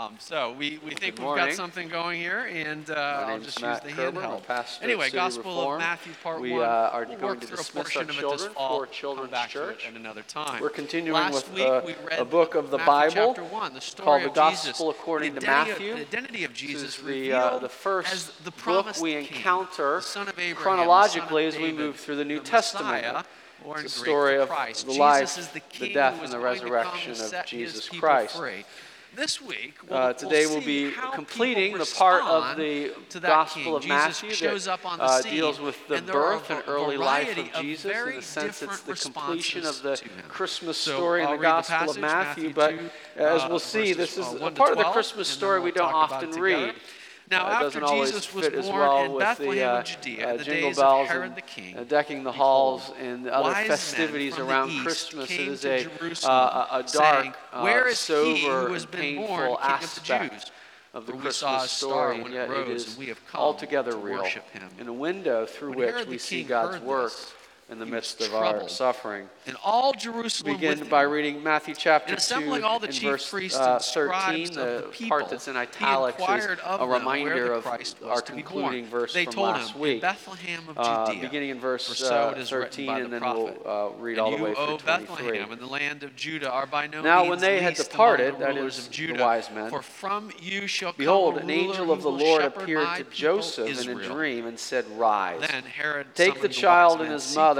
Um, so we, we think we've got something going here, and uh, I'll just Matt use the handheld. pastor Anyway, Gospel Reform. of Matthew, Part We, uh, One. We'll going work to through a portion of it this fall. Children's Come back to it Church. at another time. We're continuing Last with, week, uh, we read a book of the Matthew Bible chapter one, the story called The Jesus, Gospel according the to Matthew. Of, the identity of Jesus is the, uh, the as first the book we king, encounter the son of Abraham, the son of chronologically as we move through the New Testament. Messiah, or It's the story of the life, the death, and the resurrection of Jesus Christ this week, uh, we'll, uh, today we'll, we'll be completing the part of the Gospel of Matthew that uh, deals with the and birth and early life of Jesus. Of in the sense, it's the completion of the Christmas story in the Gospel the passage, of Matthew. Matthew but uh, as we'll see, this is a part of the Christmas story we'll we don't often read. Now, uh, after Jesus was born well in Bethlehem in uh, Judea, uh, in the days of Herod the king, and, decking the halls and other festivities around Christmas, it is uh, a, a dark, Where is sober, and painful aspect of the Christmas story, and yet it is altogether real, in a window through which we see God's work in the midst of trouble. our suffering. And all Jerusalem begin by reading Matthew chapter and assembling two, all the chief verse, priests uh, and 13, the, the people, part that's in italics is a reminder of our concluding verse they from told last him, week. Bethlehem of uh, Judea, uh, beginning in verse uh, so uh, 13, and then we'll uh, read and all the way through 23. Bethlehem and the land of Judah are by no now, means when they had departed, the that is of Judah, the wise men, for from you shall behold, an angel of the Lord appeared to Joseph in a dream and said, "Rise, take the child and his mother."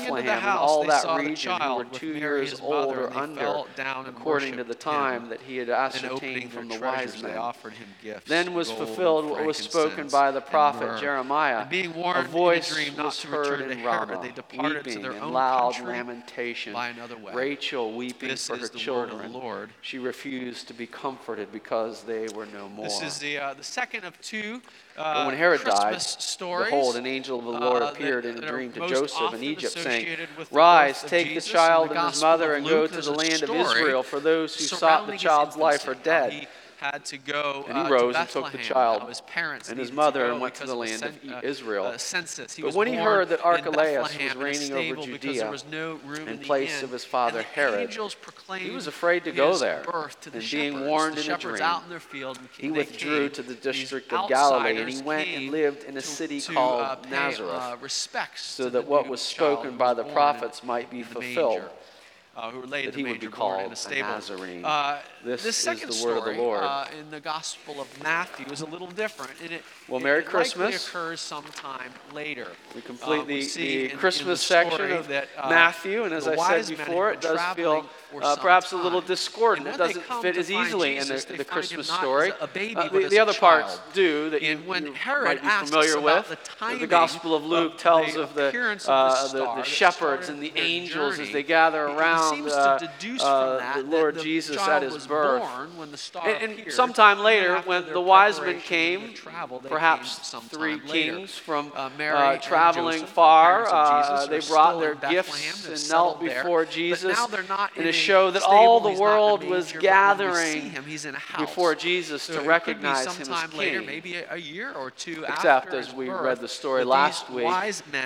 Bethlehem house, and all that region who were two years old or under, according to the time that he had ascertained from the wise men. Gifts, then was fulfilled what was spoken by the prophet Jeremiah. Being a voice dream was heard in Ramah, they departed weeping to their own loud lamentation. By another way. Rachel weeping this for her children. Lord. She refused to be comforted because they were no more. This is the, uh, the second of two but when Herod died, stories. behold, an angel of the Lord uh, appeared in a dream to Joseph in Egypt, saying, Rise, take Jesus the child and his mother, and go to the land of Israel, for those who sought the child's life are dead had to go. Uh, and he rose and took the child his parents and his mother and went to the land of Israel. Census. He but when he heard that Archelaus was reigning over Judea no in place of his father Herod, he was afraid to go there. To the and being warned the in a dream, field, he withdrew to the district of Galilee and he went and lived in a city to, called Nazareth, so that what was spoken by the prophets might be fulfilled uh, who were laid that in the he would be manger, born in called a a stable. Nazarene. Uh, This is the word of the Lord. uh, in the Gospel of Matthew is a little different. It, it, Well, Merry It Christmas. occurs sometime later. We uh, complete the, see the in- in Christmas section of that, uh, Matthew, and as I said before, it does feel uh, perhaps a little discordant. It doesn't fit as easily Jesus, in the, the Christmas story. Uh, the, the other parts do that you, you might be familiar with. The, the Gospel of Luke of tells of the, uh, the, shepherds and the angels journey. as they gather around uh, uh, the Lord Jesus at his birth. And, and sometime later, when the wise men came, perhaps three kings from uh, traveling far, they brought their gifts and knelt before Jesus in a show that all the world was here, gathering before Jesus so to recognize him as king. Later, maybe a, year or two Except as we birth, read the story last week,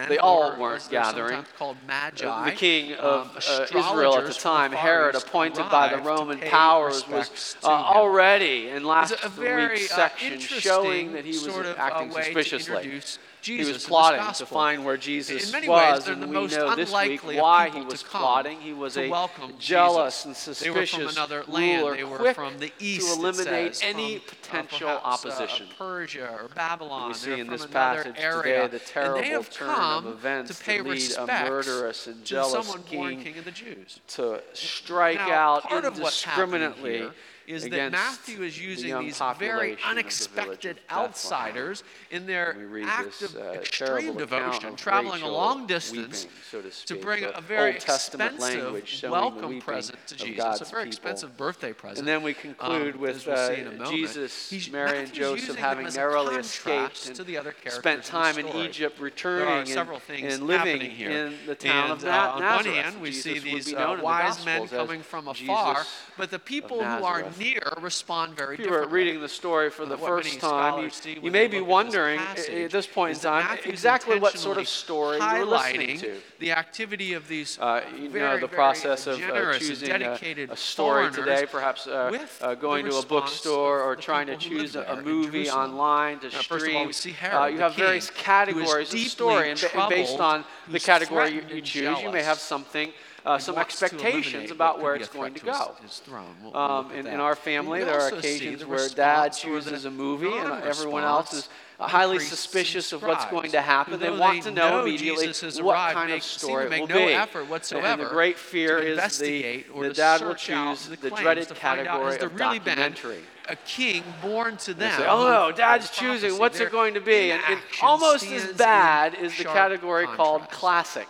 they all weren't gathering. Called uh, magi, the king of um, uh, Israel at the time, Herod, appointed by the Roman powers, was uh, already in last very, week's section showing that he was acting suspiciously this plotting to find where Jesus In many was, ways, they're and the we most know this week unlikely why he was to plotting. He was to a jealous Jesus. and They were from suspicious another land. ruler, They were quick from the east, to eliminate says, any from, uh, potential uh, opposition. Persia or Babylon. We see in this passage area. today the terrible turn of events to pay that lead a murderous and to jealous king king of the Jews. to strike Now, out is that Matthew is using the these very unexpected the outsiders in their act this, of uh, extreme devotion, of traveling a long distance weeping, so to, to, bring a very expensive welcome present to Jesus—a very people. expensive birthday present. And then we conclude um, with uh, Jesus, He's, Mary, Matthew's and Joseph having narrowly escaped and to the other spent time in, in Egypt returning and, and, living here. in the town and, of uh, Nazareth. On one hand, we see these uh, wise men coming from afar but the people who are near respond very differently. If you were reading the story for the first time, you, you may be wondering this at this point in time exactly what sort of story you're listening to. The activity of these uh, you very, know the process of uh, choosing a, a, story today, perhaps uh, uh going to a bookstore or trying to choose a, movie online to now, stream. All, Herod, uh, you have king, various categories of story, and, based on the category you, you choose, you may have something uh, some expectations about where it's going to go. We'll, we'll um, in, in, our family, there are occasions the where dad chooses a movie and everyone else is highly suspicious of what's going to happen. They want to know, know immediately what kind of story it will no be. Effort whatsoever and the great fear is the, the dad will choose the, the dreaded category of really documentary. A king born to them. Say, oh no, dad's choosing. What's it going to be? And, and almost as bad is the category contrast. called classic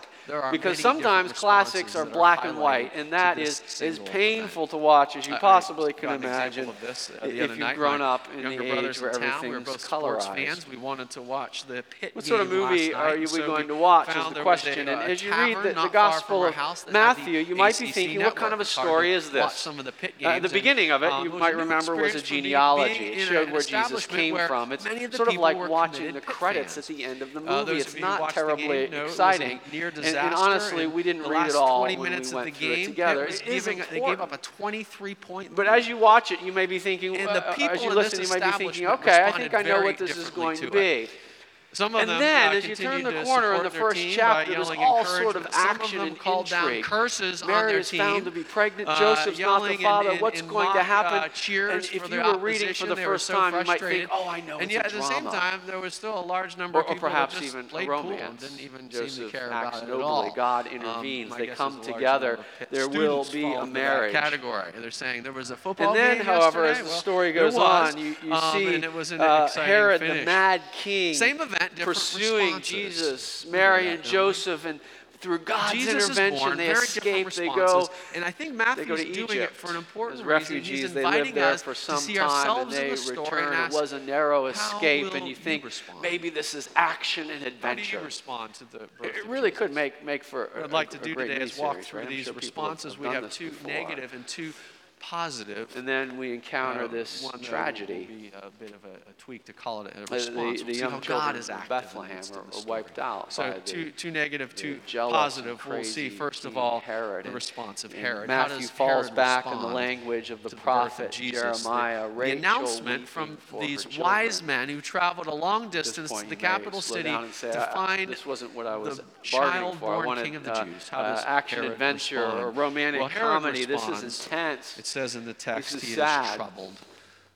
because sometimes classics are black are and white, and that is is painful event. to watch, as you possibly I, can imagine. This, uh, if you've grown up in the age where town, we were both colorized. Fans. We wanted to watch the pit What sort of movie are you so going to watch? Is the question. and as you read the, the Gospel of Matthew, you might be thinking, what kind of a story is this? the uh, beginning of it, you might remember, was a genealogy. It showed where Jesus came from. It's sort of like watching the credits at the end of the movie. It's not terribly exciting disaster. And, and honestly, and we didn't read it all 20 minutes we of the game, together. It, was giving, they gave up a 23-point. But as you watch it, you may be thinking, and the uh, people uh, as you listen, you might be thinking, okay, I think I know what this is going to be. Some of and them then, uh, as you turn the corner in the first chapter, there's all sort of action of and called intrigue. curses Mary is team, found to be pregnant. Uh, Joseph's not the father. And, and, What's going mock, to happen? Uh, cheers and if you were reading for the first so time, you might think, "Oh, I know." And yet, at the same time, there was still a large number or, of people or perhaps just even played romance. Cool and didn't even Joseph seem to care acts about nobly. God um, intervenes. Um, they come together. There will be a marriage. Category. They're saying there was a football. game And then, however, as the story goes on, you um, see Herod the Mad King. Same event pursuing responses. Jesus, Mary and Joseph, and through God's Jesus intervention, born, they escape, they go. And I think Matthew is doing it for an important refugees, reason. He's inviting they to see for some time, and they the story. Ask, it was a narrow escape, and you think maybe this is action and adventure. How do you respond to the birth It really could make make for. A, what I'd like a, to do today is walk series, through right? these sure responses. Have we have two before. negative and two positive. And then we encounter uh, this one tragedy. Be a bit of a, a, tweak to call it a response. The, the, the young children is active Bethlehem are, are wiped out. So two, the, two negative, two jealous, positive. We'll see first of all Herod the response of Herod. Matthew falls Herod back in the language of the, the prophet of Jesus, Jeremiah. The, Rachel announcement from these wise men who traveled a long distance to the capital city to find this wasn't what I was the child-born king of the uh, Jews. How uh, does action adventure or romantic comedy? This is intense says in the text, is he sad. is troubled.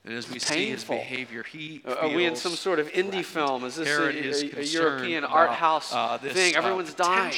And as we Painful. see his behavior, he feels. are we in some sort of indie threatened. film? Is this Herod a, is a, European art house uh, this, thing? Uh, Everyone's uh, dying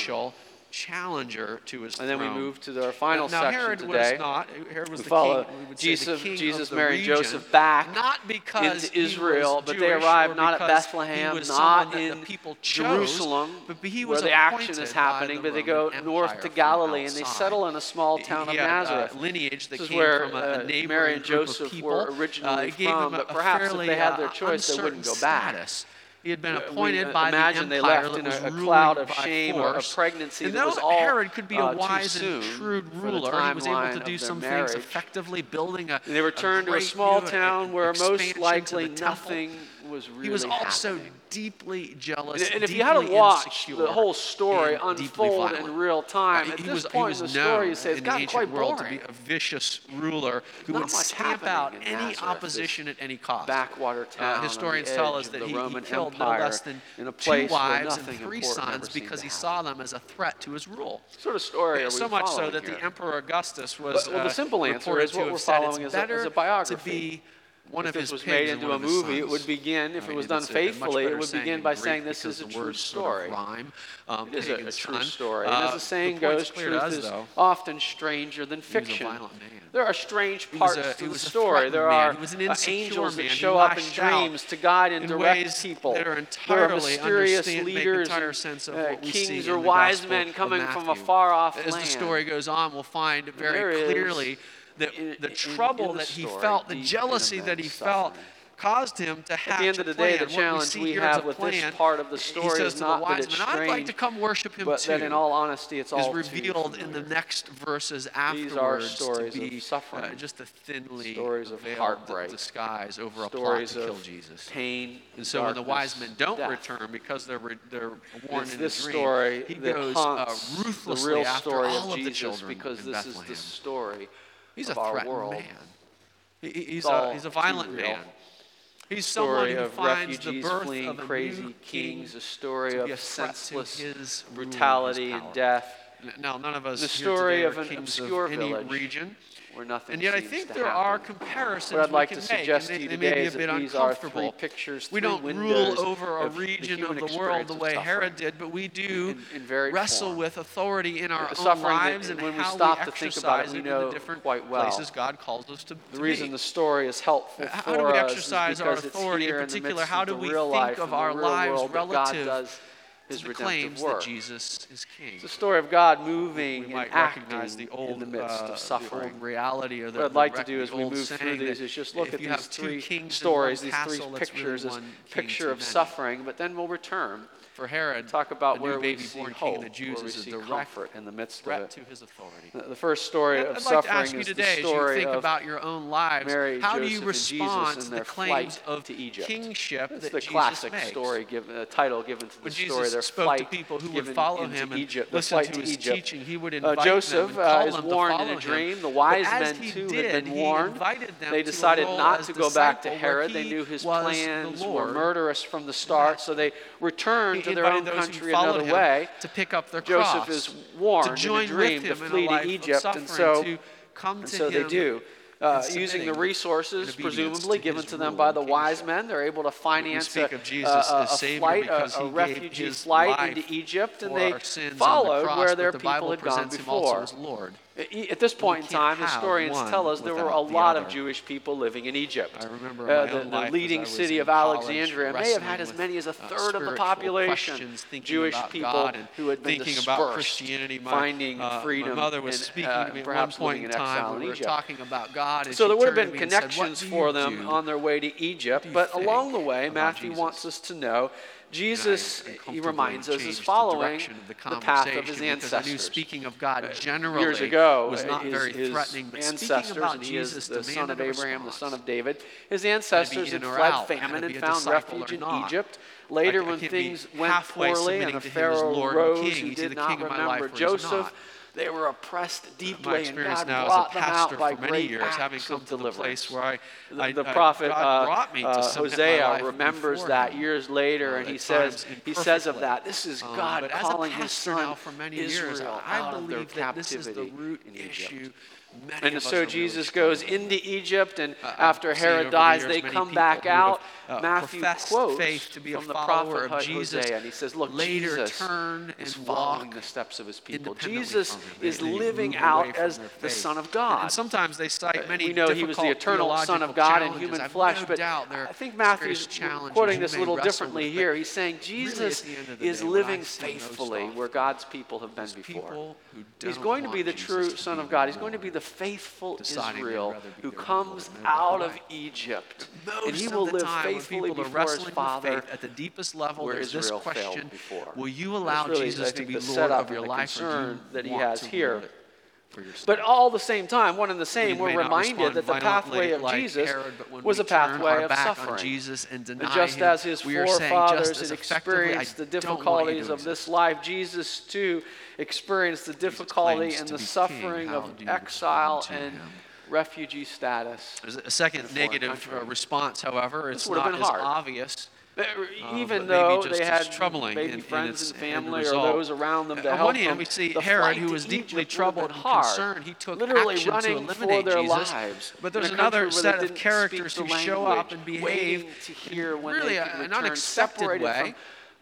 challenger to his and throne. then we move to our final now, section Herod today. Was not, Herod was we the follow king, we Jesus, king Jesus Mary, region, Joseph back not because into Israel, but they arrived not at Bethlehem, not in people chose, Jerusalem, but he was where the action is happening, the but they go north to Galilee and they settle in a small town he, of had, uh, Nazareth. Uh, lineage that this came where, from a, a uh, Mary and Joseph were uh, originally uh, from, but perhaps if they had their choice, they wouldn't go back. He had been appointed we, uh, uh by imagine the empire they left in a, a cloud of shame force. or a pregnancy and that was all Herod could be a uh, wise and shrewd ruler. He was able to do some marriage. things effectively, building a. And they returned a to a small town where most likely nothing was really He was also happening. deeply jealous. And if you had to watch insecure, the whole story and unfold in real time, Uh, at he this was, point he was in the story, you say it's gotten ancient quite world boring. to be a vicious ruler who Not would stamp out any Nazareth, opposition at any cost. backwater town Uh, historians tell us that he, he Roman killed no less than in a two place where wives and three sons because he saw them as a threat to his rule. What sort of story we so much so that here? the Emperor Augustus was Well, the uh, simple answer is to what we're following is a- is a biography." to be one if of this his was made pigs into a movie, it would begin, if it was done faithfully, it would begin by saying this is a true sort story. of rhyme. Um, It is a- a true son. story. Uh, and as the saying point's goes, truth us, is though. often stranger than fiction. There are strange parts a- to the story. There are an uh, angels that show up in dreams to guide and direct people. are There are entirely mysterious leaders, entire sense of uh, kings or wise men coming from a far off As the story goes on, we'll find very clearly the, the in, trouble in the that he felt, the jealousy that he suffering. felt caused him to have At the end of the day, the challenge we, we have with plan, this part of the story is not that it's strange, I'd like to come worship him but too, that in all honesty, it's all is revealed in the next verses afterwards These are stories to be of suffering, uh, just a thinly stories of heartbreak, disguise over stories a plot to kill Jesus. Pain, and so darkness, when the wise men don't death. return because they're re- they're warned it's in this dream, story he goes uh, ruthlessly the real story all of, Jesus of the children because this is the story he's a our world. man. He, he's, a, he's a violent man. He's story of refugees fleeing of crazy kings, a story of senseless his brutality and death. Now, none of us the story of an obscure of village. region we're nothing. And yet, I think there happen. are comparisons what I'd like we can to suggest to you today is that these are three pictures, three We don't rule over a region of the, of the world the way Herod did, but we do in, in wrestle form. with authority in our the own lives that, and when we stop we to think about it, we know the different quite well. places God calls us to. The reason be. the story is helpful how for we exercise because it's here in particular how do we think of our lives relative his redemptive work. Jesus is king. It's the story of God moving we and acting the old, in the midst of suffering. reality or the, what I'd like to do as we move through these is just look at these three stories, these three pictures, really this picture of suffering, but then we'll return for Herod, talk about the where new baby born king of the Jews is a direct in the midst threat of it. to his authority. The first story I'd suffering like to ask you is today, the story as you think about your own lives, Mary, how Joseph, do you respond to the claims of to Egypt. kingship That's that the Jesus classic makes. story given, uh, title given to the story. Jesus their spoke flight to people who would follow him and Egypt, listen to his Egypt. teaching, he would uh, invite uh, Joseph, them and call uh, them warned in a dream. The wise men too had been warned. They decided not to go back to Herod. They knew his plans were murderous from the start, so they returned he their own country another way. To pick up their Joseph cross, is warned to in a dream to flee to Egypt, and so, to and so they do. Uh, using the resources presumably to given to them by the wise men. They're able to finance a, a, a flight, a, a refugee flight into Egypt, and they followed the cross, where their the people had gone before. Lord. At this point in time, historians tell us there were a lot other. of Jewish people living in Egypt. I remember uh, the, the leading city of Alexandria may have had as many as a third uh, of the population Jewish people who had been dispersed, about Christianity, my, finding uh, freedom. My mother was and, speaking uh, to me at one point in time. We were talking about God. And so there would have been connections said, for them on their way to Egypt. But along the way, Matthew wants us to know Jesus, he reminds us, is following the, the, path of his ancestors. I knew speaking of God uh, generally years ago was not his, very his threatening, but ancestors, about Jesus, the son of Abraham, the son of David, his ancestors had fled out, famine and found refuge in Egypt. Later, I, I when things went poorly and the Pharaoh rose of did not remember Joseph, they were oppressed deeply. My experience now as a pastor for many years, having come to the place where I, the, the I, prophet uh, uh, Hosea remembers that him. years later, uh, and he says he says of that, this is um, God um, calling His son for many Israel years, out of their captivity in Egypt. Many and so Jesus goes into Egypt, and uh, uh after Herod dies, the years, they come back out. Have, uh, Matthew quotes faith to be from the prophet of Jesus, Hosea, and he says, "Look, later Jesus turn and is following the steps of his people. Jesus is living out as the Son of God. And sometimes they cite uh, many. We know he was the eternal Son of God in human flesh, but I think Matthew's quoting this a little differently here. He's saying Jesus is living faithfully where God's people have been before. He's going to be the true Son of God. He's going to be the faithful Israel who comes out of Egypt, and he will live faithfully before his Father at the deepest level. there's this question: Will you allow Jesus to be Lord of your life, or do you has here. rule it for yourself? But all the same time, one and the same, We we're reminded that the pathway of Jesus Herod, was a pathway of suffering. Jesus and And just him, as his we are saying just forefathers had experienced the don't want you difficulties of this life, Jesus too experienced the difficulty and the suffering of exile and him? refugee status. There's a second uh, even though they had troubling maybe in, friends in and family or those around them to On help one hand, them, we see Herod, who was deeply troubled and concerned. He took literally action running to eliminate for their Jesus. Lives but there's another set of characters who show up and behave to hear when really they an unaccepted way. From,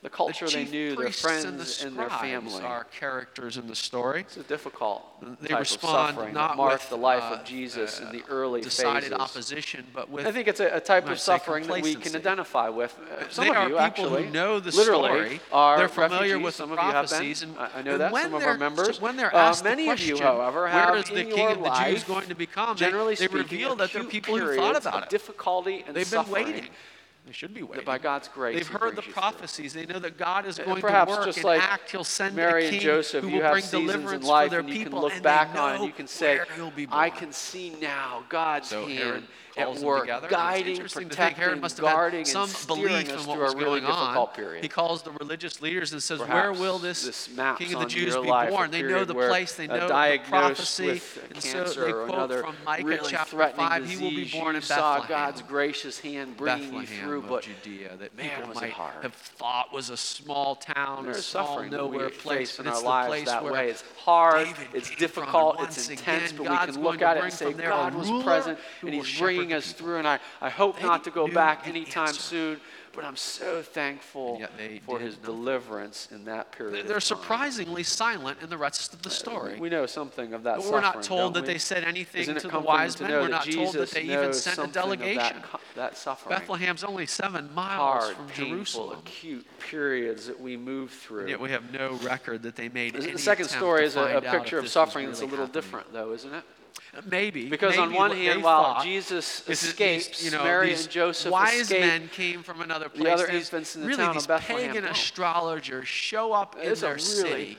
the culture the they knew, their friends, and, the and their family are characters in the story. It's a difficult. They respond not marked with the life uh, of Jesus uh, in the early decided phases. opposition, but with I think it's a, a type of suffering that we can identify with. Uh, some they of you actually know the literally story. Are they're familiar refugees. with some of you have been. And, I know that some of our members. When they're uh, asked many the question, of you, however, have where is the King of the Jews going to become? Generally they, speaking, they reveal that they're people who thought about it. Difficulty and They've been waiting. They should be waiting. That by God's grace, they've heard the prophecies. They know that God is going perhaps to work just like act. He'll send Mary a king and Joseph, who will bring deliverance in life, for their and people. You can look and back on, and you can say, "I can see now God's so hand." Aaron, calls them together. Guiding, it's interesting to think Herod must have had some belief in what was going really on. Period. He calls the religious leaders and says, Perhaps "Where will this, this King of the Jews be born?" They know the place, they know the prophecy, and so they quote from Micah really chapter five: disease, "He will be born in Bethlehem." Saw God's gracious hand bringing Bethlehem you through, but Judea that man, people might hard. have thought was a small town, a small nowhere place, and it's the place where it's hard, it's difficult, it's intense, but we can look at it and say God was present, and He's bringing bring us through. And I, I hope not to go back anytime answer. soon, but I'm so thankful for his deliverance in that period. They're surprisingly silent in the rest of the uh, story. We know something of that. But we're not told that we? they said anything Isn't to the wise men. We're not Jesus told that they even sent a delegation. That, that, suffering. Bethlehem's only seven miles Hard, from painful, Jerusalem. Acute periods that we move through. And yet we have no record that they made. The second story is a, a picture of suffering really that's a little happening. different, though, isn't it? Maybe because maybe on one hand, while Jesus escapes, these, you know, Mary and Joseph wise escape, men came from another place. The other these, infants in the really, town these of Bethlehem. pagan astrologers show up in their really city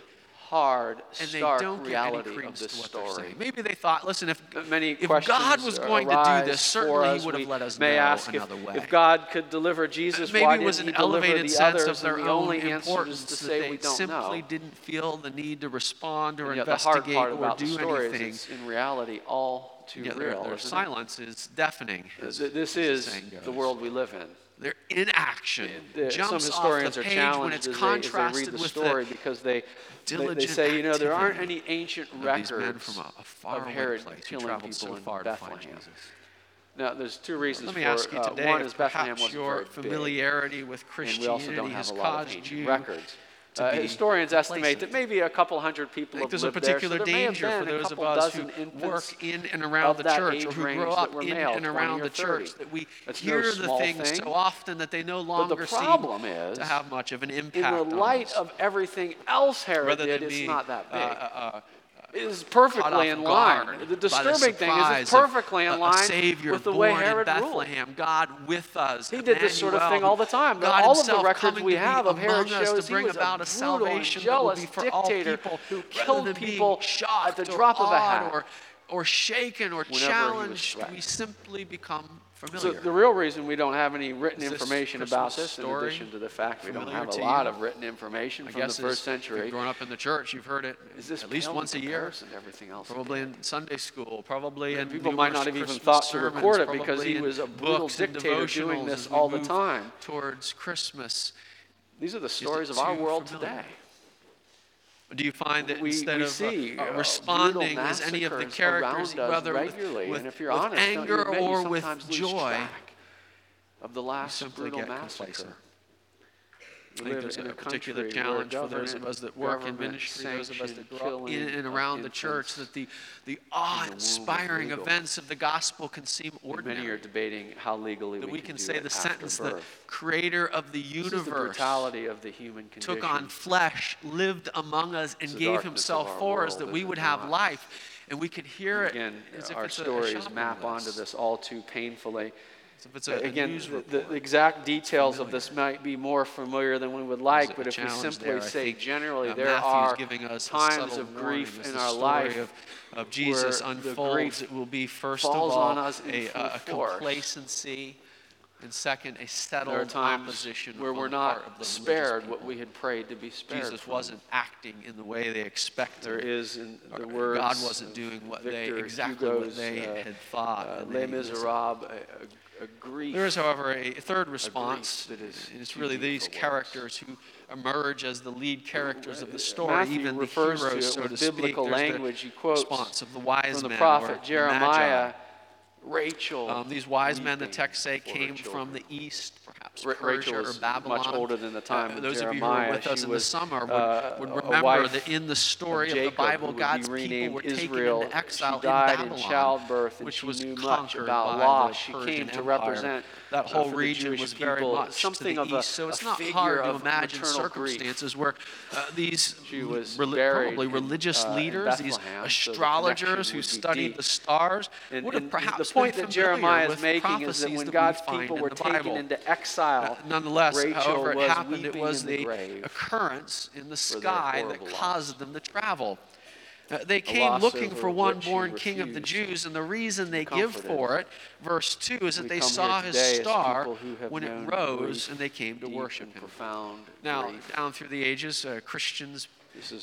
hard, and they don't get any credence to what they're saying. Maybe they thought, listen, if, Many if God was going to do this, certainly He would have let us may know ask another if, way. If God could deliver Jesus, uh, maybe why it was an elevated sense of their the own importance to say we don't simply know. didn't feel the need to respond or and investigate or do anything. in reality, all too yeah, real. Their, their silence it? is deafening. Is, this is, is the, world we live in. Their inaction yeah, jumps some historians off the page are challenged when it's contrasted they, the with story the because they, they, they say, you know, there aren't any ancient records from a, a far of Herod place killing people so in Bethlehem. Now, there's two reasons Let me for, ask you uh, today, uh, one is Bethlehem was your familiarity big, with Christianity and we also don't have has a lot caused of ancient you records to uh, be. Historians complacent. estimate that maybe a couple hundred people have lived there. There's a particular there, so there danger for those of us who work in and around the church or who grow up in and around the church that we That's hear no the things thing. so often that they no longer the seem is, to have much of an impact. In the light of everything else Herod did, it's not that uh, big. Uh, uh, is perfectly in line. The disturbing the thing is it's perfectly in line Savior with the way Herod in Bethlehem, ruled. God with us. He did Emmanuel, this sort of thing all the time. God all of the records we have of Herod shows he was about a, salvation jealous dictator who killed people shot at the drop of a hat. Or, or shaken or Whenever challenged, we simply become so the real reason we don't have any written information about this, in addition to the fact we don't have a lot of written information I from the guess first century, you've grown up in the church, you've heard it is this at least once a year, everything else? probably in Sunday school, probably in people might not have even thought to record it because he was a brutal dictator doing this all the time. Towards Christmas, These are the stories of our world familiar? today. Do you find that we, instead we of uh, see, uh, uh, responding as any of the characters, whether with, with, with honest, anger or with joy, of the last brutal massacre. I think there's a a particular challenge for those of us that work in ministry, those of us that grow in and around the church, that the, the awe-inspiring events of the gospel can seem And Many are debating how legally That we can do say the sentence, the creator of the This the universe brutality of the human condition. took on flesh, lived among us, and gave himself for us that we would have not- life. And we could hear it Again, our it's a stories map onto this all too painfully. So if it's a, Again, the, the, exact details familiar. of this might be more familiar than we would like, but if we simply there, say generally, uh, there are giving us times of grief in our life of, of Jesus unfolds. It will be first of all a, a complacency. And second, a settled opposition where we're not spared what we had prayed to be spared. Jesus from. wasn't acting in the way they expected. There is in the words God wasn't doing what Victor they exactly Hugo's, what they uh, had thought. Uh, Les Miserables, a, grief. There is, however, a third response, that is and it's really these characters who emerge as the lead characters of the story, Matthew even the refers heroes, to it so with to biblical speak. language. he response of the wise from the prophet Jeremiah, Rachel. Um, these wise men, the text say, came from the east, perhaps Ra- Persia or Babylon. much older than the uh, time uh, Those Jeremiah, of you who were with us in the summer would, uh, would remember that in the story of, Jacob, of the Bible, God's people were Israel. taken into exile she died in Babylon, in childbirth, and which she was knew much about law. She came to Empire. represent that uh, whole region was people, very much something to the of east. So it's not hard to imagine circumstances grief. where uh, these reli- probably religious in, leaders, these astrologers who studied the stars, and, would have perhaps the point that Jeremiah is making that when God's people were taken into exile while. Nonetheless, Rachel however it happened, it was the, the occurrence in the sky that caused loss. them to travel. Uh, they came looking for one born king of the Jews, and the reason they give for it, verse 2, is that they saw his star when it rose and they came to worship him. Now, down through the ages, uh, Christians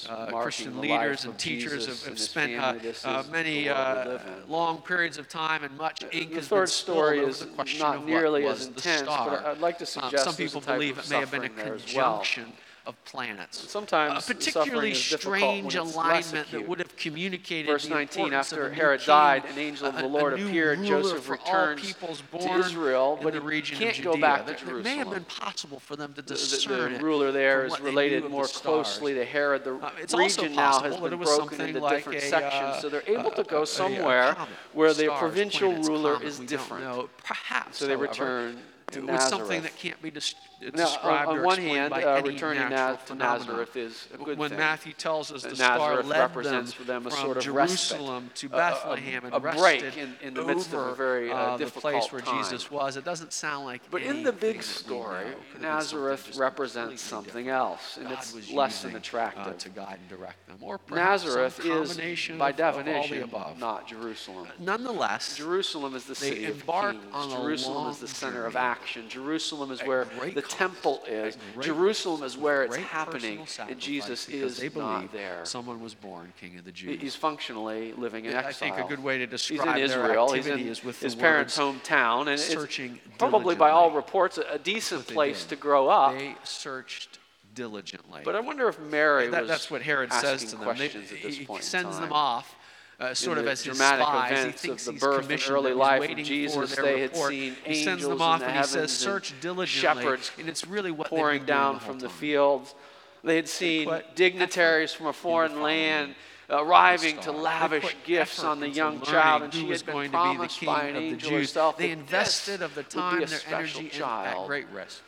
uh, Christian leaders and teachers have, have spent uh, uh many uh, long periods of time and much ink the has been story is the question not of nearly what was as intense, the star. But I'd like to uh, suggest um, some people believe it may have been a conjunction of planets. Sometimes a particularly strange alignment that would have communicated Verse 19, after Herod king, died, an angel of the Lord appeared. Joseph returned to Israel, but he can't go back to Jerusalem. It may have been possible for them to discern The, the ruler there is related more closely to Herod. The uh, region now has been broken into like different a, sections, uh, so they're uh, able uh, to go somewhere where the provincial ruler is different. Perhaps, so they return to Nazareth. It's something that can't be described now, on, on or explained hand, by uh, any returning natural to Nazareth is a good when thing. Matthew tells us the Nazareth star led them, them from Jerusalem respite. to Bethlehem a, a, a and rested in, in, the midst of a very uh, uh place where time. Jesus was. It doesn't sound like. But in the big story, Nazareth something represents something else, and God it's less than uh, attractive. Uh, to guide and direct them, or Nazareth is by definition not Jerusalem. Nonetheless, Jerusalem is the city. of kings. Jerusalem is the center of action action. Jerusalem is where the temple is. Jerusalem is where it's happening, and Jesus is not there. Someone was born King of the Jews. He's functionally living in exile. I think a good way to describe He's in Israel. He's in his parents' hometown, and searching probably by all reports a decent place to grow up. They searched diligently. But I wonder if Mary that, That's what Herod says to them. They, he sends them off uh, sort of as his spies. He thinks he's commissioned early life. Jesus, for had seen he sends them off the and he says, "Search diligently." Shepherds and it's really what pouring down from the fields. They had seen dignitaries from a foreign land arriving to lavish gifts on the young child, and she had been promised by an of the Jews. They invested of the time, their energy, child. at great risk.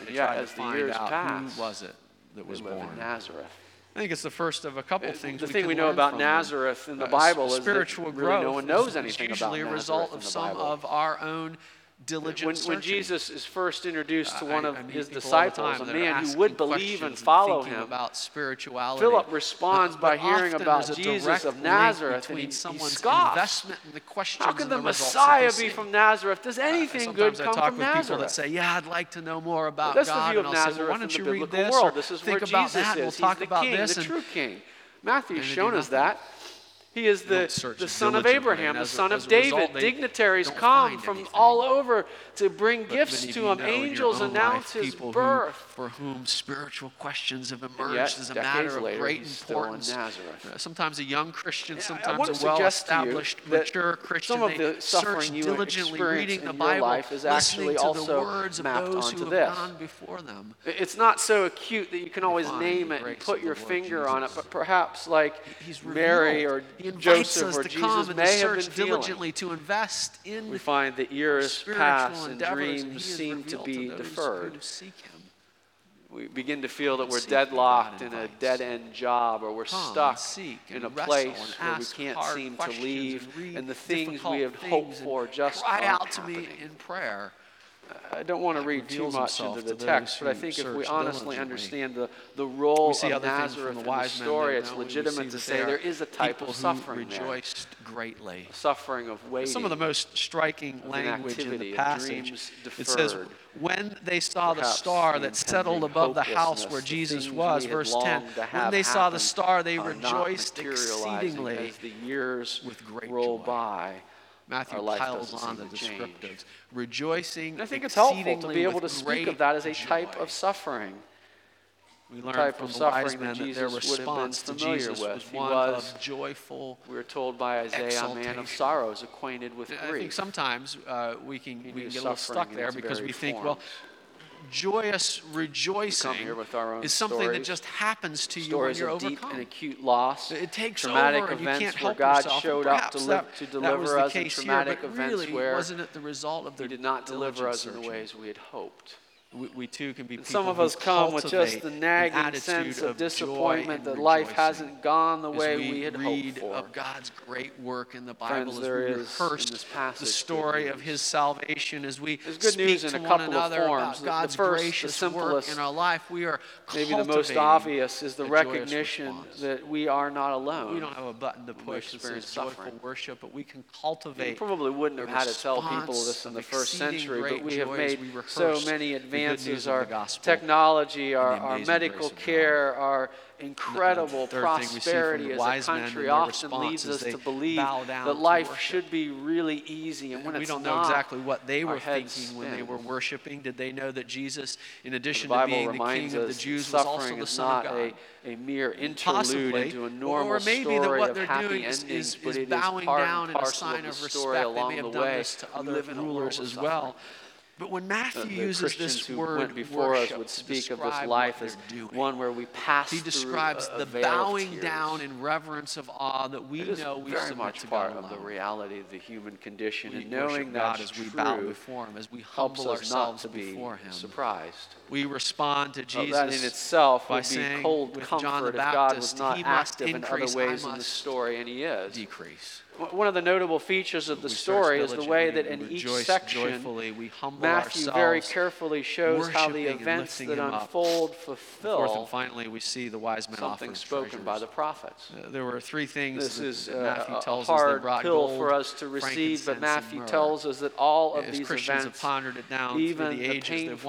And yeah, as the years passed, who was it that was born in Nazareth? I think it's the first of a couple uh, things. The we thing we know about Nazareth in the uh, Bible is spiritual that growth. No one knows anything it's usually about a result Nazareth of some of our own diligent when, when, Jesus is first introduced to one of I his disciples, a man who would believe and follow him, about spirituality. Philip responds but, but by hearing about Jesus of Nazareth, and he, he scoffs. In How can the, the Messiah be from Nazareth? Does anything uh, good come I talk from with Nazareth? People that say, "Yeah, I'd like to know more about well, God," and I'll Nazareth say, "Why don't you read this? World. This is think where about Jesus that. Is. We'll He's talk about this." The true King. Matthew's shown us that. He is the, the son of Abraham, the son of David. Result, Dignitaries come from anything. all over to bring but gifts to him. Angels announce life, his birth. Who, for whom spiritual questions have emerged yet, as a matter later, of great importance. Uh, sometimes a young Christian, yeah, sometimes a well established, mature Christian. Some of the search diligently reading the Bible, life is actually listening to also the words of those who have this. gone before them. It's not so acute that you can always name it and put your finger on it, but perhaps like Mary or invites Joseph, to Jesus may have been diligently to invest in we find the years pass and dreams seem to be to deferred. We begin to feel that we're deadlocked in a dead end job or we're stuck in a place where we can't seem to leave and the things we had hoped for just cry out to me in prayer. I don't want to read too much into the text, but I think if we honestly understand the, the role of Nazareth the in the wise story, it's legitimate to say there is a type of who suffering there. greatly. Suffering of waiting. Some of the most striking language in the passage. It says, when they saw the star that settled above the house where the Jesus was, verse 10. When they saw the star, they rejoiced exceedingly. As the years With great roll joy. by, Matthew piles on the descriptives. Change. Rejoicing. And I think it's helpful to be able to speak of that as a joy. type of suffering. We learn type from of the suffering that, Jesus that their response to Jesus with. was one was, of joyful. We are told by Isaiah, a man of sorrows, acquainted with grief. I think sometimes uh, we can, we can get a little stuck there because we think, well, joyous rejoicing is something stories, that just happens to you when you're overcome. Deep and acute loss, it takes traumatic over and events you can't help where God yourself. showed up to, to deliver us in traumatic here, events really, where wasn't it the result of the He did not deliver us in the ways we had hoped we, we too can be Some of us come with just the nagging sense of, of disappointment that life hasn't gone the way we, we, had hoped for. of God's great work in the Bible Friends, as we rehearse passage, the story of His salvation, as we There's good speak news in to a couple one another of forms. about God's the first, gracious the simplest, work in our life, we are maybe the most obvious is the recognition that we are not alone. We don't have a button to push that says suffering. worship, but we can cultivate. We probably wouldn't have had to tell people this in the first century, but we have made so many advances our technology, our, our medical care, our uh, incredible prosperity as a country often leads us to believe that life should be really easy. And, and when we don't not, know exactly what they were thinking spin. when they were worshiping. Did they know that Jesus, in addition to being the King of the Jews, was also the Son of God? A, a mere interlude Possibly, into a normal or maybe story that what they're doing endings, is, is, bowing down in a sign of, respect. They may have done this to other rulers as well. But when uh, Matthew the, the uses Christians this who word went before us would speak of this life as one where we pass. He describes a, a the bowing down in reverence of awe that we know we very much part of the reality of the human condition, we and knowing that God as true, we bow before Him, as we humble ourselves before Him, surprised we respond to Jesus. Well, that in itself by would saying, cold comfort John the Baptist, if God was not active increase, in other ways in the story, and He is. Decrease. One of the notable features of the we story is the way that in each section, Matthew very carefully shows how the events that unfold fulfill. And fourth and finally, we see the wise men something spoken treasures. by the prophets. Uh, there were three things. This that, is that Matthew tells a hard brought pill gold, for us to receive, but Matthew tells us that all of As these Christians events, have pondered it down even the, the ages, they've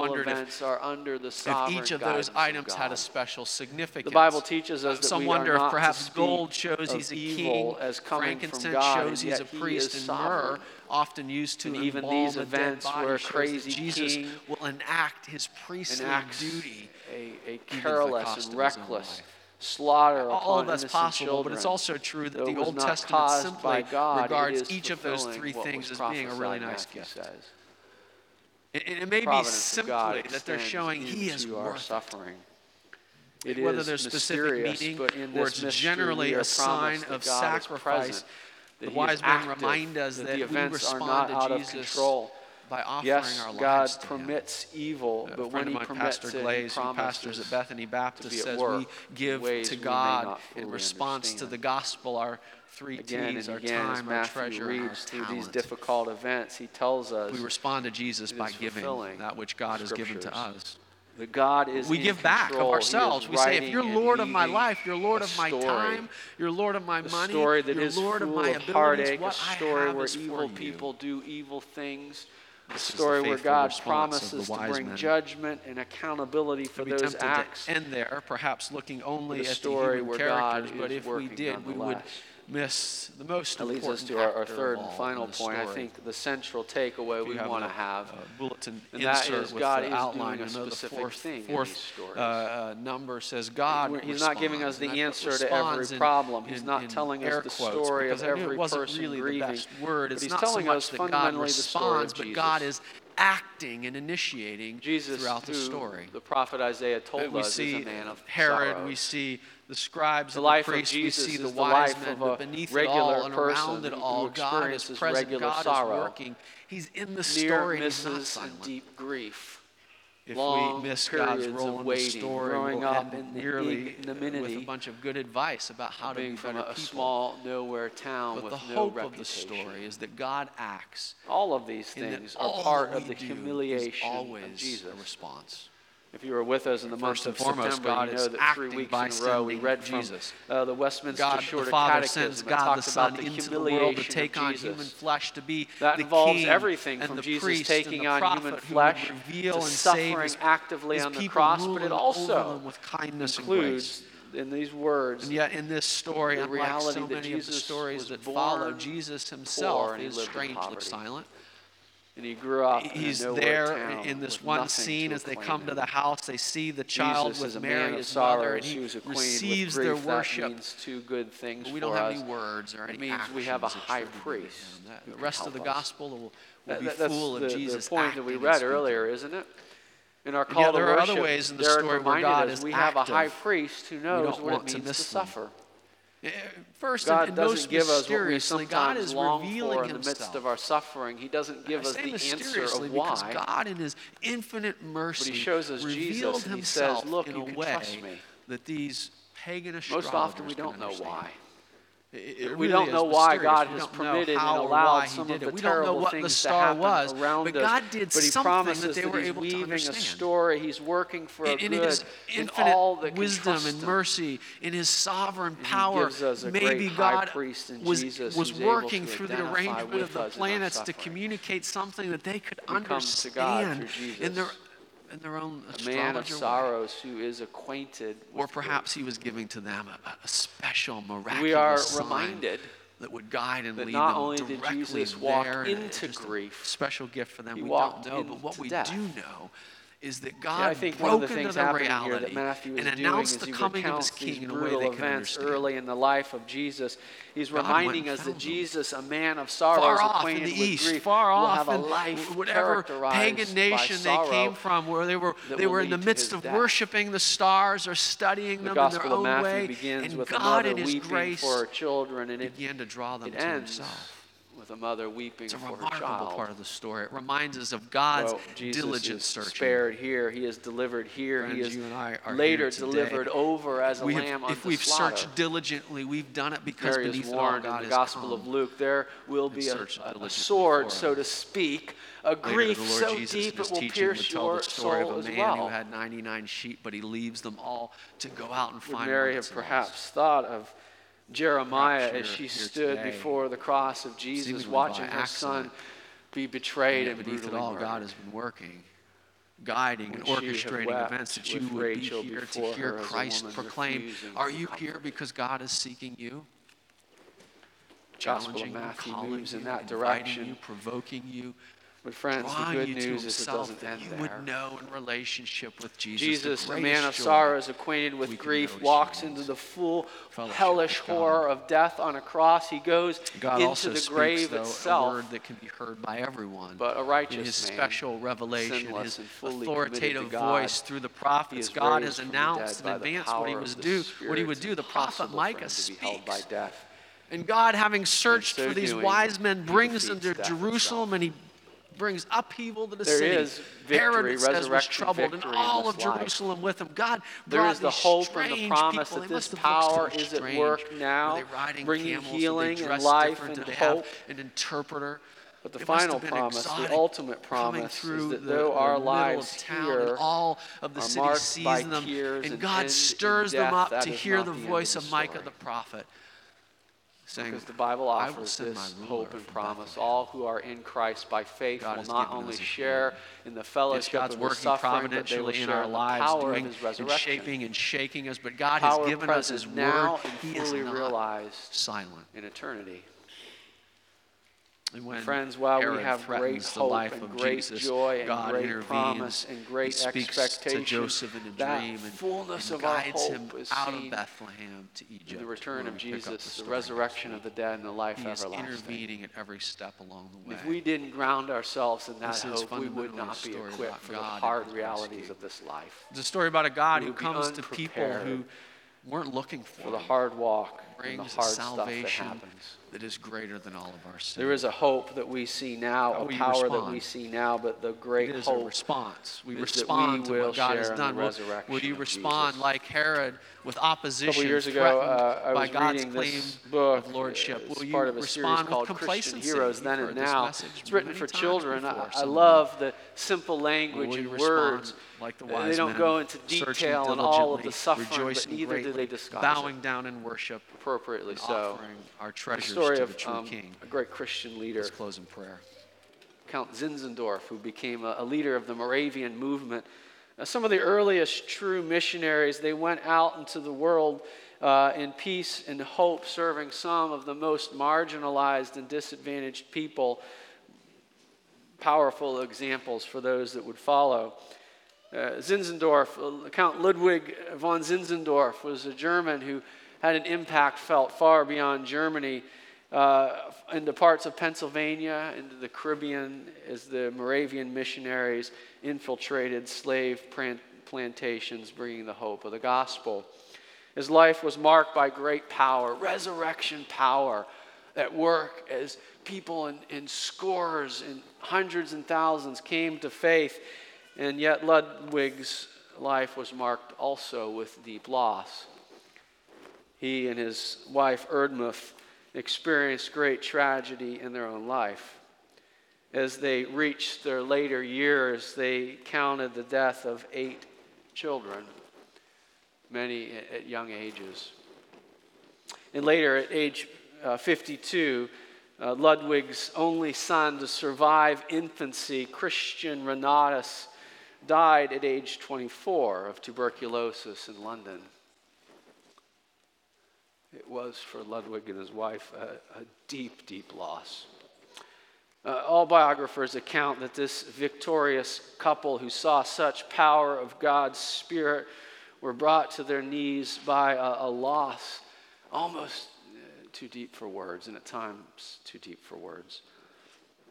under the sovereign If each of those items of had a special significance. The Bible teaches us that Some we wonder are not if perhaps gold shows he's a king, as frankincense God, shows he's a priest, and myrrh often used to and even these events where crazy Jesus will enact his priestly duty, a, a careless and reckless slaughter all of that's possible children. but it's also true that Though the old testament simply God, regards each of those three things as being a really nice gift says. And it may be simply that they're showing He is worth suffering. It Whether there's specific meaning or it's generally a sign of sacrifice, present, the wise men remind us that, that we respond to Jesus by offering yes, our lives. God permits him. evil, but when He permits Pastor it, He pastors at Bethany Baptist, says work, we give to God in response understand. to the gospel. Our three again T's, and our again, time, our treasure, our through these difficult events, He tells us we respond to Jesus by giving that which God has given to us. God is we give back control. of ourselves. We say, if you're Lord of my life, you're Lord of my time, you're Lord of my the money, you're Lord of my abilities, what a story I have where evil people do evil things the story where God promises to bring men. judgment and accountability for those acts. To end there, perhaps looking only the at the human characters, but if we did, we would miss the most that leads us to our, our third and final point. Story. I think the central takeaway we want to have, bulletin and that is God is outline doing a specific fourth, thing fourth, uh, uh, number says God. He's responds, not giving us the answer to every problem. In, he's not in, telling us the story of every person really grieving. word. It's he's not telling so much us that God responds, but God is acting and initiating Jesus, throughout the story. The prophet Isaiah told we us see is a man of Herod, sorrow. we see the scribes the and life the priests, of Jesus we see the wise men, but beneath it all and around it all, God is present, God sorrow. is working. He's in the Near story, misses and he's not silent. deep grief if Long we miss God's role in waiting, the story, growing we'll up in the yearly with a bunch of good advice about how to be from a small nowhere town but with the no hope reputation. of the story is that God acts. All of these things are part of the humiliation always of Jesus. a response. If you were with us in the First month of foremost, September, God you know that three weeks in a row we read from Jesus. Uh, the Westminster God, Shorter the Father sends God the Son into the world to take on human flesh, to be that the involves king everything from Jesus taking on human flesh to suffering actively on the cross, but it also includes in these words. And yet, in this story, the unlike so many of the stories that follow, Jesus himself is strangely silent. And he grew up. He's there in this one scene as they come him. to the house. They see the child Jesus with Mary, his mother, and he receives their worship. Means two good things we don't have us. any words or any it means we have a high priest. The rest of the gospel will, will that, be that, full the, of Jesus. The point that we read earlier, isn't it? In our call yeah, there to are other ways in the story where God is We have active. a high priest who knows what it means to, to suffer. Eh, first God and, doesn't give us what we sometimes God is long revealing for in the midst of our suffering. He doesn't give us the answer of why. God, in His infinite mercy, but He shows us Jesus, and He says, "Look, in you a way that these pagan astrologers most often we don't know understand. why." It, it we really don't know why God has permitted and allowed some of the we terrible don't know what things the star was, around but God did us. But He promises that, they were that He's able weaving to understand. a story. He's working for and, a and good. His infinite in all that wisdom and mercy, in His sovereign and power, maybe God was, Jesus was working through the arrangement of the planets to communicate something that they could understand in their in their own a man of sorrows way. who is acquainted or perhaps he was giving to them a, a special miraculous we are reminded that would guide and lead not them only directly did Jesus walk into grief special gift for them we don't know but what we death. do know is that God yeah, I think broke one of the things into the reality here that and announced the coming of his king in a way they can. Early in the life of Jesus, he's God reminding us that Jesus, a man of sorrow, far acquainted off in the with east, grief, far off in have a life whatever pagan nation they came from, where they were they were in the midst of death. worshiping the stars or studying the them in their own way, and God in His grace for our children, and it, began to draw them to Himself with a mother weeping for her child. It's a part of the story. It reminds us of God's well, Jesus diligent is searching. spared here. He is delivered here. Friends, he is you and I are later delivered over as a we lamb have, If we've slaughter. searched diligently, we've done it because Mary beneath warned in the Gospel of Luke, there will be a, a, sword, so to speak, a grief later, so Jesus deep it will pierce your the story soul as well. Who had 99 sheep, but he leaves them all to go out and Would find. Mary have perhaps lost. thought of Jeremiah as she stood today, before the cross of Jesus, watching her son be betrayed and, and beneath it all. God has been working, guiding Would and orchestrating events that you would Rachel be here to hear Christ proclaim. Are you here because God is seeking you? Gospel challenging Matthew moves in that direction, you, provoking you, but friends, the good news is it doesn't end you would know in relationship with Jesus. Jesus, a man of sorrows, acquainted with grief, walks into the full hellish horror of death on a cross. He goes God into the grave speaks, though, itself. A word that can be heard by everyone. But a righteous in his man, special revelation, his authoritative voice through the prophets, God has announced in advance what he was do, what he would do. The prophet Micah speaks. And God, having searched so for these doing, wise men, brings them to Jerusalem and he brings upheaval to the there city. Is victory, Herod says was troubled, and all of Jerusalem life. with him. God there is the hope and the promise people. that this power so is at work now, bringing healing and life and hope. An interpreter. But the it final promise, the ultimate promise, is that the, though the our lives here and all of the city sees them, and God and stirs and death, them up to hear the voice of, of Micah the prophet saying, Because the Bible offers this hope and promise. All who are in Christ by faith God will not only share in the fellowship yes, God's of working suffering, but they will in share our lives, power doing, of His resurrection. And shaping and shaking us, but God power has given us His word. Now and fully realized silent in eternity. When Friends, while Herod we have great hope and great Jesus, joy and God great promise and great expectations, expectation, to Joseph in a dream fullness and of guides him out of Bethlehem to Egypt. The return of Jesus, the, the, resurrection of the dead, and the life he everlasting. intervening at every step along the way. If we didn't ground ourselves in that this hope, we would not be equipped for God the hard realities of this life. It's a story about a God who comes to people who weren't looking for, for the hard walk, and the hard salvation, stuff that happens that is greater than all of our sin. There is a hope that we see now, How a power that we see now, but the great it is a response. We respond we to will what God has share in the done. Will, will you respond like Herod with opposition, A couple years ago, threatened uh, I by God's claim book of lordship? Will you part of a respond called with complacency? Heroes Then and Now. It's written for children. before, I, I some of you. love the simple language and words. like the Uh, wise they don't men, go into detail on all of the suffering, but neither do they disguise bowing down in worship, appropriately. So, offering our treasures story of um, a great Christian leader, Let's close in prayer. Count Zinzendorf, who became a, a leader of the Moravian movement. Uh, some of the earliest true missionaries, they went out into the world uh, in peace and hope, serving some of the most marginalized and disadvantaged people. Powerful examples for those that would follow. Uh, Zinzendorf, uh, Count Ludwig von Zinzendorf, was a German who had an impact felt far beyond Germany uh, into parts of Pennsylvania, into the Caribbean, as the Moravian missionaries infiltrated slave plantations, bringing the hope of the gospel. His life was marked by great power, resurrection power at work as people in, in scores and hundreds and thousands came to faith. And yet, Ludwig's life was marked also with deep loss. He and his wife, Erdmuth, experienced great tragedy in their own life. As they reached their later years, they counted the death of eight children, many at- young ages. And later, at age uh, 52, uh, Ludwig's only son to survive infancy, Christian Renatus, died at age 24 of tuberculosis in London. It was for Ludwig and his wife a, a deep, deep loss. Uh, all biographers account that this victorious couple who saw such power of God's Spirit were brought to their knees by a, a loss almost uh, too deep for words, and at times too deep for words.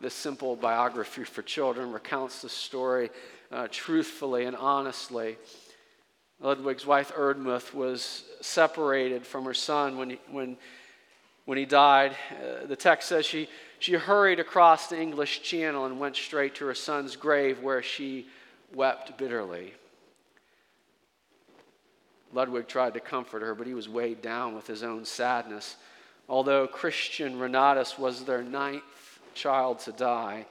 This simple biography for children recounts the story uh, truthfully and honestly. Ludwig's wife Erdmuth was separated from her son when he, when, when he died. Uh, the text says she, she hurried across the English Channel and went straight to her son's grave where she wept bitterly. Ludwig tried to comfort her, but he was weighed down with his own sadness. Although Christian Renatus was their ninth child to die,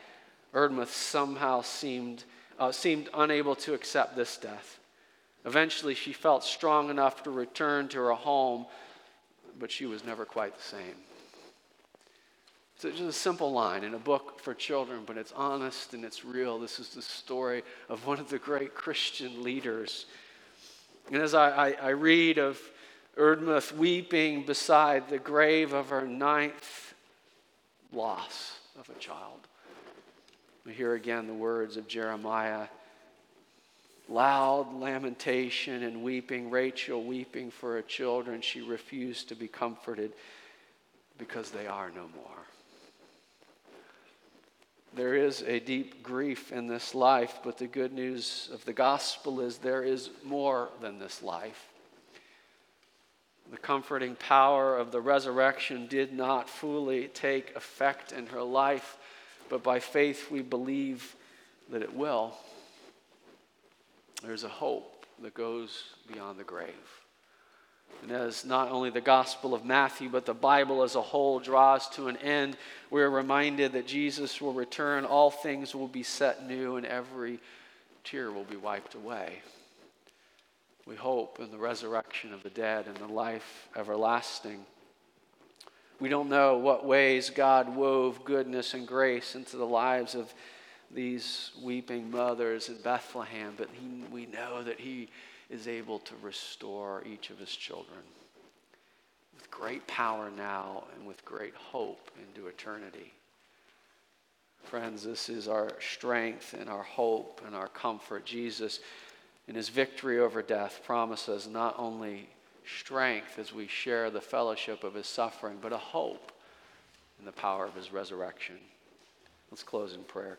Erdmuth somehow seemed, uh, seemed unable to accept this death. Eventually, she felt strong enough to return to her home, but she was never quite the same. So it's just a simple line in a book for children, but it's honest and it's real. This is the story of one of the great Christian leaders. And as I, I, I read of Erdmuth weeping beside the grave of her ninth loss of a child, we hear again the words of Jeremiah loud lamentation and weeping, Rachel weeping for her children. She refused to be comforted because they are no more. There is a deep grief in this life, but the good news of the gospel is there is more than this life. The comforting power of the resurrection did not fully take effect in her life, but by faith we believe that it will. There's a hope that goes beyond the grave. And as not only the Gospel of Matthew, but the Bible as a whole draws to an end, we're reminded that Jesus will return, all things will be set new, and every tear will be wiped away. We hope in the resurrection of the dead and the life everlasting. We don't know what ways God wove goodness and grace into the lives of these weeping mothers in Bethlehem, but he, we know that He is able to restore each of His children with great power now and with great hope into eternity. Friends, this is our strength and our hope and our comfort. Jesus, in His victory over death, promises not only strength as we share the fellowship of His suffering, but a hope in the power of His resurrection. Let's close in prayer.